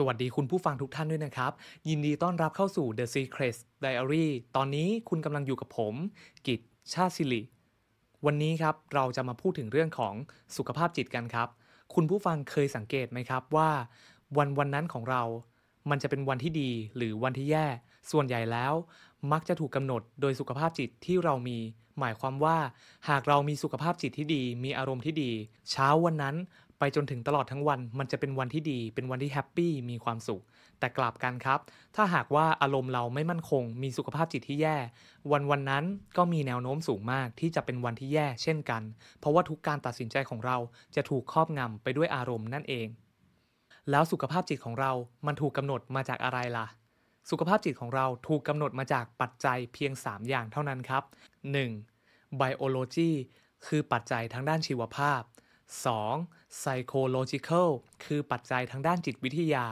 สวัสดีคุณผู้ฟังทุกท่านด้วยนะครับ ยินดีต้อนรับเข้าสู่ The Secret Diary ตอนนี้คุณกำลังอยู่กับผม กิตชาสิริวันนี้ครับเราจะมาพูดถึงเรื่องของสุขภาพจิตกันครับ คุณผู้ฟังเคยสังเกตไหมครับว่า วันวันนั้นของเรา มันจะเป็นวันที่ดีหรือวันที่แย่ ส่วนใหญ่แล้ว มักจะถูกกำหนดโดยสุขภาพจิตที่เรามี หมายความว่า หากเรามีสุขภาพจิตที่ดี มีอารมณ์ที่ดี เช้าวันนั้นไปจนถึงตลอดทั้งวัน มันจะเป็นวันที่ดี เป็นวันที่แฮปปี้มีความสุข แต่กลับกันครับ ถ้าหากว่าอารมณ์เราไม่มั่นคง มีสุขภาพจิตที่แย่ วันวันนั้นก็มีแนวโน้มสูงมากที่จะเป็นวันที่แย่เช่นกัน เพราะว่าทุกการตัดสินใจของเราจะถูกครอบงำไปด้วยอารมณ์นั่นเอง แล้วสุขภาพจิตของเรา มันถูกกำหนดมาจากอะไรล่ะ สุขภาพจิตของเราถูกกำหนดมาจากปัจจัยเพียง 3 อย่างเท่านั้นครับ 1. biology คือปัจจัยทางด้านชีวภาพ 2. psychological คือปัจจัยทางด้านจิตวิทยา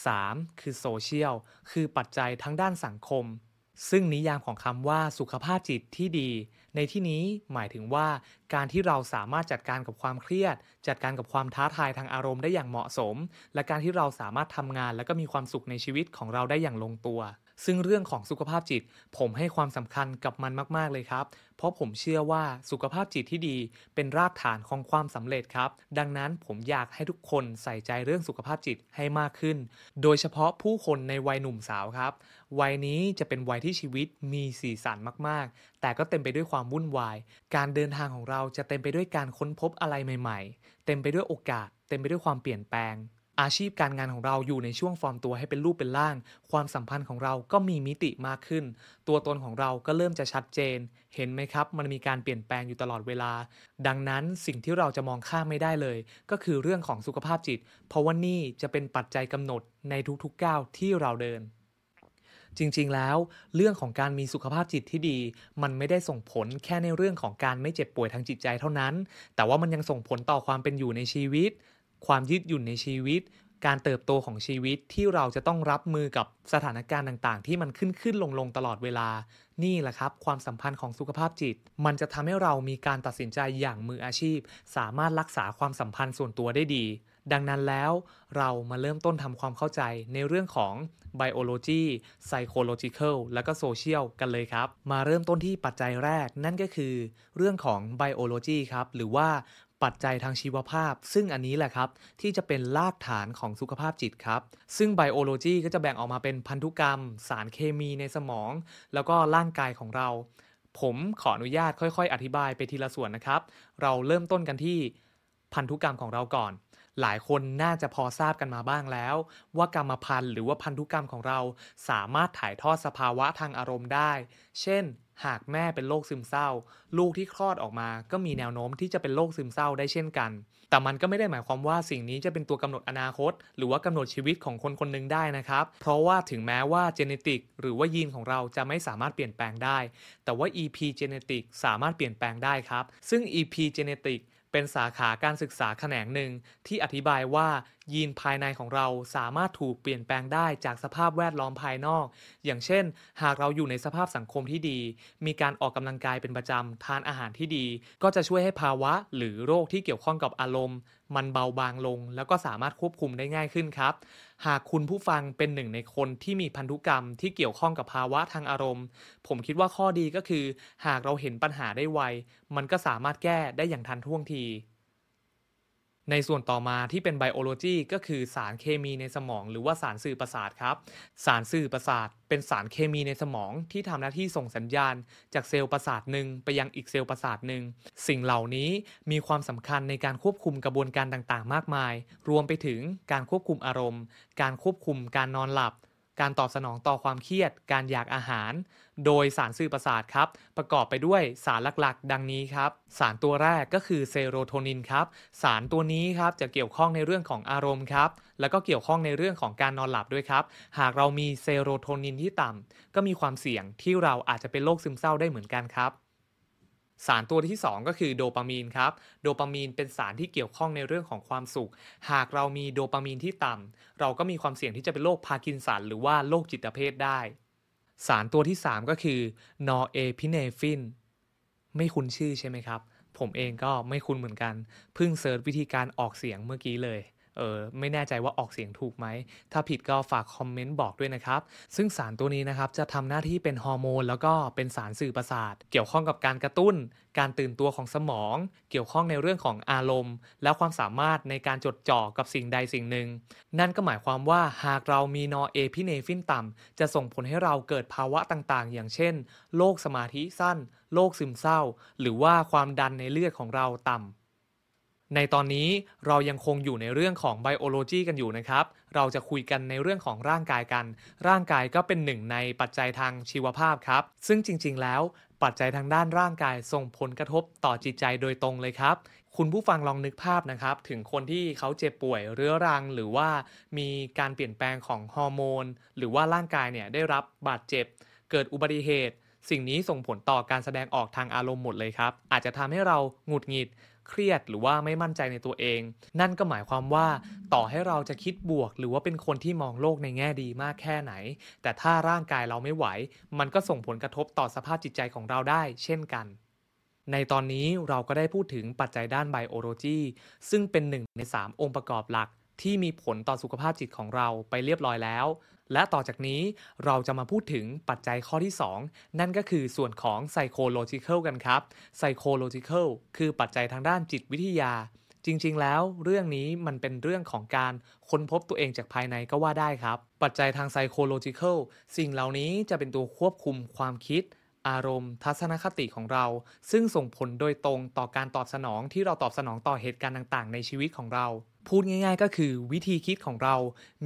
3. คือ social คือปัจจัยทางด้านสังคม ซึ่งนิยามของคำว่าสุขภาพจิตที่ดี ในที่นี้หมายถึงว่าการที่เราสามารถจัดการกับความเครียด จัดการกับความท้าทายทางอารมณ์ได้อย่างเหมาะสม และการที่เราสามารถทำงาน และก็มีความสุขในชีวิตของเราได้อย่างลงตัว ซึ่งเรื่องของสุขภาพจิต ผมให้ความสำคัญกับมันมาก ๆ เลยครับ เพราะผมเชื่อว่าสุขภาพจิตที่ดี เป็นรากฐานของความสำเร็จครับ ดังนั้นผมอยากให้ทุกคนใส่ใจเรื่องสุขภาพจิตให้มากขึ้น โดยเฉพาะผู้คนในวัยหนุ่มสาวครับ วัยนี้จะเป็นวัยที่ชีวิตมีสีสันมากๆ แต่ก็เต็มไปด้วยความวุ่นวาย การเดินทางของเราจะเต็มไปด้วยการค้นพบอะไรใหม่ๆ เต็มไปด้วยโอกาส เต็มไปด้วยความเปลี่ยนแปลง อาชีพการงานของเราอยู่ในช่วงฟอร์มตัวให้เป็นรูปเป็นร่าง ความสัมพันธ์ของเราก็มีมิติมากขึ้น ตัวตนของเราก็เริ่มจะชัดเจน เห็นไหมครับ มันมีการเปลี่ยนแปลงอยู่ตลอดเวลา ดังนั้นสิ่งที่เราจะมองข้ามไม่ได้เลย ก็คือเรื่องของสุขภาพจิต เพราะว่านี่จะเป็นปัจจัยกำหนดในทุกๆก้าวที่เราเดิน จริงๆ แล้วเรื่องของการมีสุขภาพจิตที่ดี มันไม่ได้ส่งผลแค่ในเรื่องของการไม่เจ็บป่วยทางจิตใจเท่านั้น แต่ว่ามันยังส่งผลต่อความเป็นอยู่ในชีวิต ความยืดหยุ่นในชีวิต การเติบโตของชีวิตที่เราจะต้องรับมือกับสถานการณ์ต่างๆ ที่มันขึ้นขึ้นลงลงตลอดเวลา นี่แหละครับ ความสัมพันธ์ของสุขภาพจิต มันจะทำให้เรามีการตัดสินใจอย่างมืออาชีพ สามารถรักษาความสัมพันธ์ส่วนตัวได้ดี ดังนั้นแล้วเรามาเริ่มต้นทำความเข้าใจในเรื่องของ biology psychological และก็ social กันเลยครับ มาเริ่มต้นที่ปัจจัยแรกนั่นก็คือ เรื่องของ biology ครับ หรือว่าปัจจัยทางชีวภาพ ซึ่งอันนี้แหละครับ ที่จะเป็นรากฐานของสุขภาพจิตครับ ซึ่งไบโอโลจีก็จะแบ่งออกมาเป็นพันธุกรรม สารเคมีในสมอง แล้วก็ร่างกายของเรา ผมขออนุญาตค่อย ๆ อธิบายไปทีละส่วนนะครับ เราเริ่มต้นกันที่ พันธุกรรมของเราก่อน หลายคนน่าจะพอทราบกันมาบ้างแล้ว ว่ากรรมพันธุ์หรือว่าพันธุกรรมของเราสามารถถ่ายทอดสภาวะทางอารมณ์ได้ เช่น หากแม่เป็นโรคซึมเศร้า ลูกที่คลอดออกมา ก็มีแนวโน้มที่จะเป็นโรคซึมเศร้าได้เช่นกัน แต่มันก็ไม่ได้หมายความว่าสิ่งนี้จะเป็นตัวกำหนดอนาคต หรือว่ากำหนดชีวิตของคนคนหนึ่งได้นะครับ เพราะว่าถึงแม้ว่าเจเนติกหรือว่ายีนของเราจะไม่สามารถเปลี่ยนแปลงได้ แต่ว่า EP เจเนติกสามารถเปลี่ยนแปลงได้ครับ ซึ่ง EP เจเนติก เป็นสาขาการศึกษาแขนงหนึ่งที่อธิบายว่ายีนภายในของเราสามารถถูกเปลี่ยนแปลงได้จากสภาพแวดล้อมภายนอก อย่างเช่น หากเราอยู่ในสภาพสังคมที่ดี มีการออกกำลังกายเป็นประจำ ทานอาหารที่ดี ก็จะช่วยให้ภาวะหรือโรคที่เกี่ยวข้องกับอารมณ์ มันเบาบางลง แล้วก็สามารถควบคุมได้ง่ายขึ้นครับ หากคุณผู้ฟังเป็นหนึ่งในคนที่มีพันธุกรรมที่เกี่ยวข้องกับภาวะทางอารมณ์ ผมคิดว่าข้อดีก็คือ หากเราเห็นปัญหาได้ไว มันก็สามารถแก้ได้อย่างทันท่วงที ในส่วนต่อมาที่เป็นไบโอโลจีก็คือสารเคมีในสมอง หรือว่าสารสื่อประสาทครับ สารสื่อประสาท เป็นสารเคมีในสมองที่ทำหน้าที่ส่งสัญญาณ จากเซลล์ประสาทหนึ่งไปยังอีกเซลล์ประสาทหนึ่ง สิ่งเหล่านี้มีความสำคัญในการควบคุมกระบวนการต่างๆ มากมาย รวมไปถึงการควบคุมอารมณ์ การควบคุมการนอนหลับ การตอบสนองต่อความเครียด การอยากอาหาร โดยสารสื่อประสาทครับ ประกอบไปด้วยสารหลักๆ ดังนี้ครับ สารตัวแรกก็คือเซโรโทนินครับ สารตัวนี้ครับจะเกี่ยวข้องในเรื่องของอารมณ์ครับ แล้วก็เกี่ยวข้องในเรื่องของการนอนหลับด้วยครับ หากเรามีเซโรโทนินที่ต่ำก็มีความเสี่ยงที่เราอาจจะเป็นโรคซึมเศร้าได้เหมือนกันครับ สารตัวที่ 2 ก็คือโดปามีนครับ โดปามีนเป็นสารที่เกี่ยวข้องในเรื่องของความสุข หากเรามีโดปามีนที่ต่ำเราก็มีความเสี่ยงที่จะเป็นโรคพาร์กินสันหรือว่าโรคจิตเภทได้ สารตัวที่ 3 ก็คือนอร์เอพิเนฟริน ไม่คุ้นชื่อใช่ไหมครับ ผมเองก็ไม่คุ้นเหมือนกัน เพิ่ง search วิธีการออกเสียงเมื่อกี้เลย เออไม่แน่ใจว่าออกเสียงถูกไหม ถ้าผิดก็ฝาก comment บอกด้วยนะครับ ซึ่งสารตัวนี้นะครับจะทำหน้าที่เป็นฮอร์โมนแล้วก็เป็นสารสื่อประสาท เกี่ยวข้องกับการกระตุ้น การตื่นตัวของสมอง เกี่ยวข้องในเรื่องของอารมณ์ และความสามารถในการจดจ่อกับสิ่งใดสิ่งหนึ่ง นั่นก็หมายความว่าหากเรามีนอร์เอพิเนฟรินต่ำจะส่งผลให้เราเกิดภาวะต่างๆ อย่างเช่น โรคสมาธิสั้น โรคซึมเศร้า หรือว่าความดันในเลือดของเราต่ำ ในตอนนี้เรายังคงอยู่ในเรื่องของไบโอโลจีกันอยู่นะครับ เราจะคุยกันในเรื่องของร่างกายกัน ร่างกายก็เป็นหนึ่งในปัจจัยทางชีวภาพครับ ซึ่งจริง ๆ แล้ว ปัจจัยทางด้านร่างกายส่งผลกระทบต่อจิตใจโดยตรงเลยครับ คุณผู้ฟังลองนึกภาพนะครับ ถึงคนที่เขาเจ็บป่วยเรื้อรัง หรือว่ามีการเปลี่ยนแปลงของฮอร์โมน หรือว่าร่างกายเนี่ยได้รับบาดเจ็บ เกิดอุบัติเหตุ สิ่งนี้ส่งผลต่อการแสดงออกทางอารมณ์หมดเลยครับ อาจจะทำให้เราหงุดหงิด เครียดหรือว่าไม่มั่นใจในตัวเอง นั่นก็หมายความว่าต่อให้เราจะคิดบวก หรือว่าเป็นคนที่มองโลกในแง่ดีมากแค่ไหน แต่ถ้าร่างกายเราไม่ไหว มันก็ส่งผลกระทบต่อสภาพจิตใจของเราได้ เช่นกันในตอนนี้เราก็ได้พูดถึงปัจจัยด้านไบโอโลจีซึ่งเป็นหนึ่งใน 3 องค์ประกอบหลัก ที่มีผลต่อสุขภาพจิตของเราไปเรียบร้อยแล้ว และต่อจากนี้เราจะมาพูดถึงปัจจัยข้อที่ 2 นั่นก็คือส่วนของ psychological กันครับ psychological คือปัจจัยทางด้านจิตวิทยา จริง ๆ แล้วเรื่องนี้มันเป็นเรื่องของการค้นพบตัวเองจากภายในก็ว่าได้ครับ ปัจจัยทาง psychological สิ่งเหล่านี้จะเป็นตัวควบคุมความคิดอารมณ์ทัศนคติของเรา ซึ่งส่งผลโดยตรงต่อการตอบสนองที่เราตอบสนองต่อเหตุการณ์ต่าง ๆ ในชีวิตของเรา พูดง่ายๆ ก็คือวิธีคิดของเรา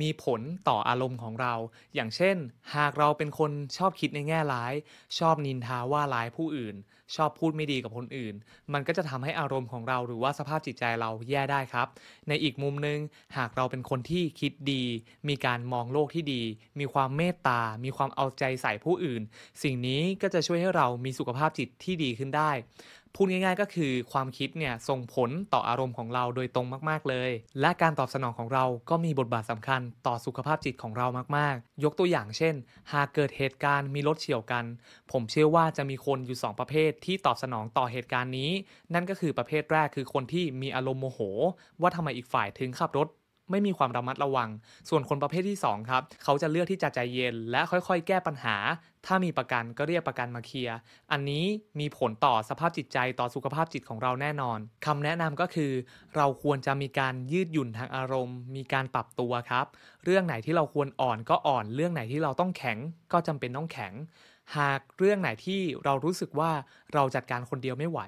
มีผลต่ออารมณ์ของเรา อย่างเช่น หากเราเป็นคนชอบคิดในแง่ร้าย ชอบนินทาว่าร้ายผู้อื่น ชอบพูดไม่ดีกับคนอื่น มันก็จะทำให้อารมณ์ของเราหรือว่าสภาพจิตใจเราแย่ได้ครับ ในอีกมุมนึง หากเราเป็นคนที่คิดดี มีการมองโลกที่ดี มีความเมตตา มีความเอาใจใส่ผู้อื่น สิ่งนี้ก็จะช่วยให้เรามีสุขภาพจิตที่ดีขึ้นได้ พูดง่ายๆ ก็คือความคิดเนี่ยส่งผลต่ออารมณ์ของเราโดยตรงมากๆเลย และการตอบสนองของเราก็มีบทบาทสำคัญต่อสุขภาพจิตของเรามากๆ ยกตัวอย่างเช่น หากเกิดเหตุการณ์มีรถเฉียวกัน ผมเชื่อว่าจะมีคนอยู่ 2 ประเภทที่ตอบสนองต่อเหตุการณ์นี้ นั่นก็คือประเภทแรกคือคนที่มีอารมณ์โมโห ว่าทำไมอีกฝ่ายถึงขับรถ ไม่มีความระมัดระวัง ส่วนคนประเภทที่ 2 ครับ เขาจะเลือกที่จะใจเย็น และค่อยๆ แก้ปัญหา ถ้ามีประกันก็เรียกประกันมาเคลียร์ อันนี้มีผลต่อสภาพจิตใจต่อสุขภาพจิตของเราแน่นอนคำแนะนำก็คือ เราควรจะมีการยืดหยุ่นทางอารมณ์ มีการปรับตัวครับ เรื่องไหนที่เราควรอ่อนก็อ่อน เรื่องไหนที่เราต้องแข็งก็จำเป็นต้องแข็ง หากเรื่องไหนที่เรารู้สึกว่าเราจัดการคนเดียวไม่ไหว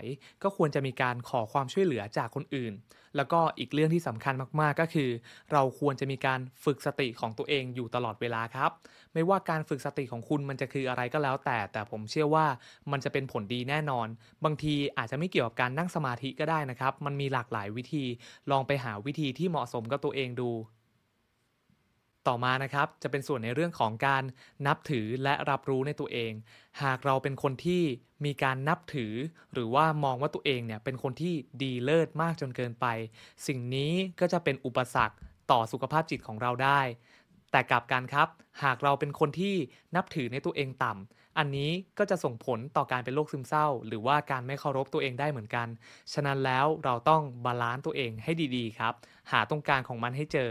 ก็ควรจะมีการขอความช่วยเหลือจากคนอื่น แล้วก็อีกเรื่องที่สำคัญมากๆก็คือ เราควรจะมีการฝึกสติของตัวเองอยู่ตลอดเวลาครับ ไม่ว่าการฝึกสติของคุณมันจะคืออะไรก็แล้ว แต่แต่ผมเชื่อว่ามันจะเป็นผลดีแน่นอน บางทีอาจจะไม่เกี่ยวกับการนั่งสมาธิก็ได้นะครับ มันมีหลากหลายวิธี ลองไปหาวิธีที่เหมาะสมกับตัวเองดู ต่อมานะครับ จะเป็นส่วนในเรื่องของการนับถือและรับรู้ในตัวเอง หากเราเป็นคนที่มีการนับถือ หรือว่ามองว่าตัวเองเนี่ยเป็นคนที่ดีเลิศมากจนเกินไป สิ่งนี้ก็จะเป็นอุปสรรคต่อสุขภาพจิตของเราได้ แต่กลับกันครับ หากเราเป็นคนที่นับถือในตัวเองต่ำอันนี้ก็จะส่งผลต่อการเป็นโรคซึมเศร้า หรือว่าการไม่เคารพตัวเองได้เหมือนกัน ฉะนั้นแล้วเราต้อง balance ตัวเองให้ดีๆ ครับ หาตรงกลางของมันให้เจอ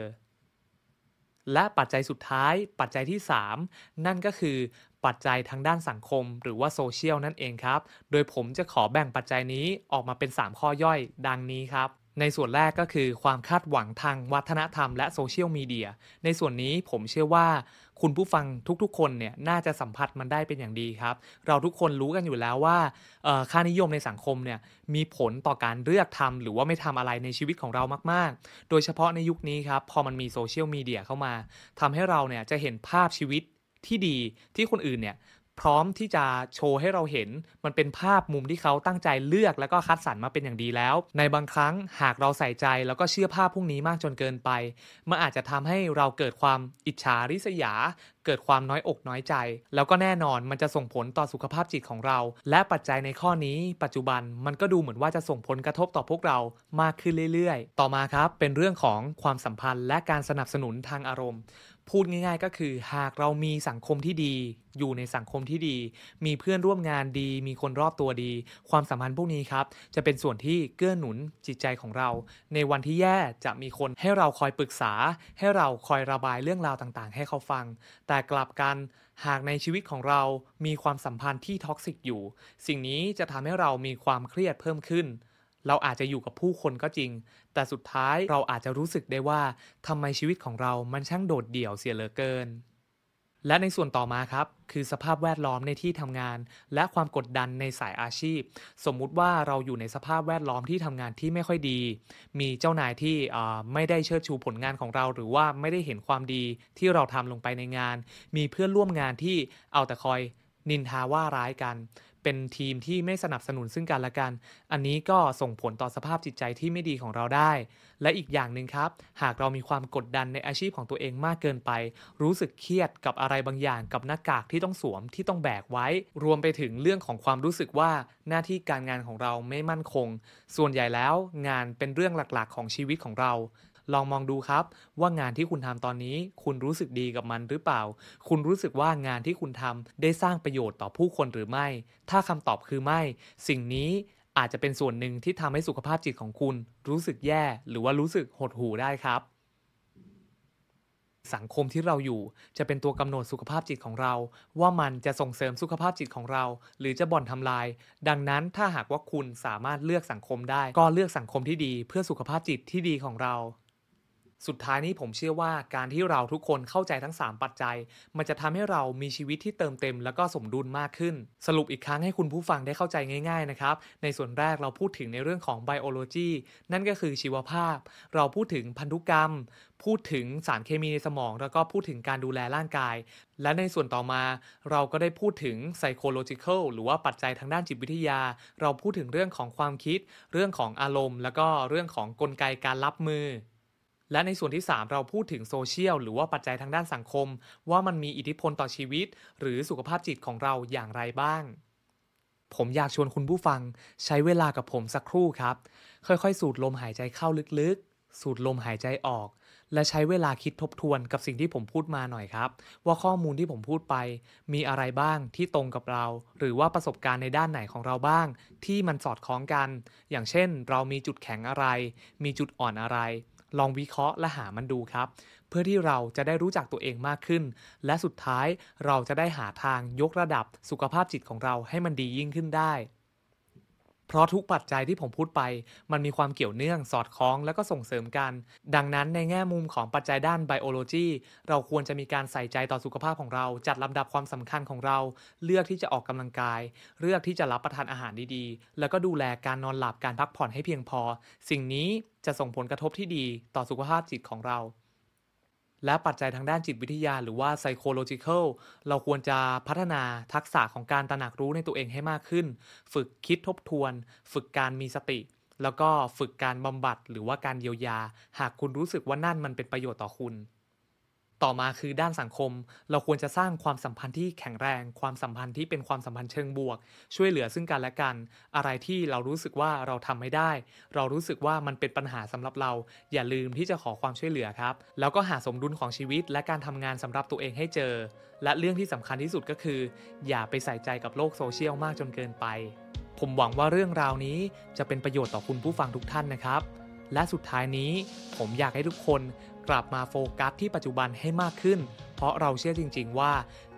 และปัจจัยสุดท้ายปัจจัยที่ 3 นั่นก็คือปัจจัยทางด้านสังคมหรือว่าโซเชียลนั่นเองครับ โดยผมจะขอแบ่งปัจจัยนี้ออกมาเป็น 3 ข้อย่อยดังนี้ครับ ในส่วนแรกก็คือความคาดหวังทางวัฒนธรรมและโซเชียลมีเดียในส่วนนี้ผมเชื่อว่าคุณผู้ฟังทุกๆ คนเนี่ยน่าจะสัมผัสมันได้เป็นอย่างดีครับ เราทุกคนรู้กันอยู่แล้วว่าค่านิยมในสังคมเนี่ยมีผลต่อการเลือกทำหรือว่าไม่ทำอะไรในชีวิตของเรามากๆ โดยเฉพาะในยุคนี้ครับพอมันมีโซเชียลมีเดียเข้ามาทำให้เราเนี่ยจะเห็นภาพชีวิตที่ดีที่คนอื่นเนี่ย พร้อมที่จะโชว์ให้เราเห็น มันเป็นภาพมุมที่เขาตั้งใจเลือกแล้วก็คัดสรรมาเป็นอย่างดีแล้ว ในบางครั้งหากเราใส่ใจแล้วก็เชื่อภาพพวกนี้มากจนเกินไป มันอาจจะทำให้เราเกิดความอิจฉาริษยา เกิดความน้อยอกน้อยใจ แล้วก็แน่นอนมันจะส่งผลต่อสุขภาพจิตของเรา และปัจจัยในข้อนี้ ปัจจุบันมันก็ดูเหมือนว่าจะส่งผลกระทบต่อพวกเรามากขึ้นเรื่อย ๆ ต่อมาครับเป็นเรื่องของความสัมพันธ์และการสนับสนุนทางอารมณ์ พูดง่าย ๆ ก็คือหากเรามีสังคมที่ดี อยู่ในสังคมที่ดี มีเพื่อนร่วมงานดี มีคนรอบตัวดี ความสัมพันธ์พวกนี้ครับ จะเป็นส่วนที่เกื้อหนุนจิตใจของเรา ในวันที่แย่จะมีคนให้เราคอยปรึกษา ให้เราคอยระบายเรื่องราวต่างๆ ให้เขาฟัง แต่กลับกันหากในชีวิตของเรามีความสัมพันธ์ที่ toxic อยู่ สิ่งนี้จะทำให้เรามีความเครียดเพิ่มขึ้น เราอาจจะอยู่กับผู้คนก็จริง แต่สุดท้ายเราอาจจะรู้สึกได้ว่าทำไมชีวิตของเรามันช่างโดดเดี่ยวเสียเหลือเกิน และในส่วนต่อมาครับ คือสภาพแวดล้อมในที่ทำงาน และความกดดันในสายอาชีพ สมมุติว่าเราอยู่ในสภาพแวดล้อมที่ทำงานที่ไม่ค่อยดี มีเจ้านายที่ไม่ได้เชิดชูผลงานของเรา หรือว่าไม่ได้เห็นความดีที่เราทำลงไปในงาน มีเพื่อนร่วมงานที่เอาแต่คอยนินทาว่าร้ายกัน เป็นทีมที่ไม่สนับสนุนซึ่งกันและกัน อันนี้ก็ส่งผลต่อสภาพจิตใจที่ไม่ดีของเราได้ และอีกอย่างหนึ่งครับ หากเรามีความกดดันในอาชีพของตัวเองมากเกินไป รู้สึกเครียดกับอะไรบางอย่างกับหน้ากากที่ต้องสวมที่ต้องแบกไว้ รวมไปถึงเรื่องของความรู้สึกว่าหน้าที่การงานของเราไม่มั่นคง ส่วนใหญ่แล้วงานเป็นเรื่องหลักๆ ของชีวิตของเรา ลองมองดูครับ ว่างานที่คุณทำตอนนี้ คุณรู้สึกดีกับมันหรือเปล่า คุณรู้สึกว่างานที่คุณทำได้สร้างประโยชน์ต่อผู้คนหรือไม่ ถ้าคำตอบคือไม่ สิ่งนี้อาจจะเป็นส่วนหนึ่งที่ทำให้สุขภาพจิตของคุณ รู้สึกแย่ หรือว่ารู้สึกหดหู่ได้ครับสังคมที่เราอยู่จะเป็นตัวกำหนดสุขภาพจิตของเรา ว่ามันจะส่งเสริมสุขภาพจิตของเรา หรือจะบ่อนทำลาย ดังนั้นถ้าหากว่าคุณสามารถเลือกสังคมได้ ก็เลือกสังคมที่ดีเพื่อสุขภาพจิตที่ดีของเรา สุดท้ายนี้ผมเชื่อว่าการที่เราทุกคนเข้าใจทั้ง 3 ปัจจัย มันจะทำให้เรามีชีวิตที่เติมเต็ม แล้วก็สมดุลมากขึ้น สรุปอีกครั้งให้คุณผู้ฟังได้เข้าใจง่ายๆนะครับ ในส่วนแรกเราพูดถึงในเรื่องของไบโอโลจีนั่นก็คือชีวภาพ เราพูดถึงพันธุกรรม พูดถึงสารเคมีในสมอง แล้วก็พูดถึงการดูแลร่างกาย และในส่วนต่อมาเราก็ได้พูดถึง psychological หรือว่าปัจจัยทางด้านจิตวิทยา เราพูดถึงเรื่องของความคิด เรื่องของอารมณ์ แล้วก็เรื่องของกลไกการรับมือ และในส่วนที่ 3 เราพูดถึงโซเชียลหรือว่าปัจจัยทางด้านสังคม ว่ามันมีอิทธิพลต่อชีวิต หรือสุขภาพจิตของเราอย่างไรบ้าง ผมอยากชวนคุณผู้ฟัง ใช้เวลากับผมสักครู่ครับ ค่อยๆ สูดลมหายใจเข้าลึกๆ สูดลมหายใจออก และใช้เวลาคิดทบทวนกับสิ่งที่ผมพูดมาหน่อยครับ ว่าข้อมูลที่ผมพูดไป มีอะไรบ้างที่ตรงกับเรา หรือว่าประสบการณ์ในด้านไหนของเราบ้าง ที่มันสอดคล้องกัน อย่างเช่น เรามีจุดแข็งอะไร มีจุดอ่อนอะไร ลองวิเคราะห์และหามันดูครับ เพื่อที่เราจะได้รู้จักตัวเองมากขึ้น และสุดท้ายเราจะได้หาทางยกระดับสุขภาพจิตของเราให้มันดียิ่งขึ้นได้ เพราะทุกปัจจัยที่ผมพูดไป มันมีความเกี่ยวเนื่องสอดคล้องแล้วก็ส่งเสริมกัน ดังนั้นในแง่มุมของปัจจัยด้านไบโอโลจีเราควรจะมีการใส่ใจต่อสุขภาพของเรา จัดลำดับความสำคัญของเรา เลือกที่จะออกกำลังกาย เลือกที่จะรับประทานอาหารดีๆ แล้วก็ดูแลการนอนหลับการพักผ่อนให้เพียงพอ สิ่งนี้จะส่งผลกระทบที่ดีต่อสุขภาพจิตของเรา และปัจจัยทางด้านจิตวิทยาหรือว่า psychological เราควรจะพัฒนาทักษะของการตระหนักรู้ในตัวเองให้มากขึ้น ฝึกคิดทบทวน ฝึกการมีสติ แล้วก็ฝึกการบำบัดหรือว่าการเยียวยา หากคุณรู้สึกว่านั่นมันเป็นประโยชน์ต่อคุณ ต่อมาคือด้านสังคม เราควรจะสร้างความสัมพันธ์ที่แข็งแรง ความสัมพันธ์ที่เป็นความสัมพันธ์เชิงบวก ช่วยเหลือซึ่งกันและกัน อะไรที่เรารู้สึกว่าเราทำไม่ได้ เรารู้สึกว่ามันเป็นปัญหาสำหรับเรา อย่าลืมที่จะขอความช่วยเหลือครับ แล้วก็หาสมดุลของชีวิต และการทำงานสำหรับตัวเองให้เจอ และเรื่องที่สำคัญที่สุดก็คือ อย่าไปใส่ใจกับโลกโซเชียลมากจนเกินไป ผมหวังว่าเรื่องราวนี้จะเป็นประโยชน์ต่อคุณผู้ฟังทุกท่านนะครับและสุดท้ายนี้ผมอยากให้ทุกคน กลับมาโฟกัสที่ปัจจุบันให้มากขึ้น เพราะเราเชื่อจริง ๆ ว่า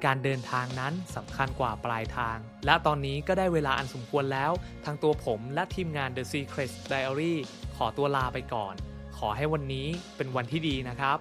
การเดินทางนั้นสำคัญกว่าปลายทาง และตอนนี้ก็ได้เวลาอันสมควรแล้วทั้งตัวผมและทีมงาน The Secret Diary ขอตัวลาไปก่อน ขอให้วันนี้เป็นวันที่ดีนะครับ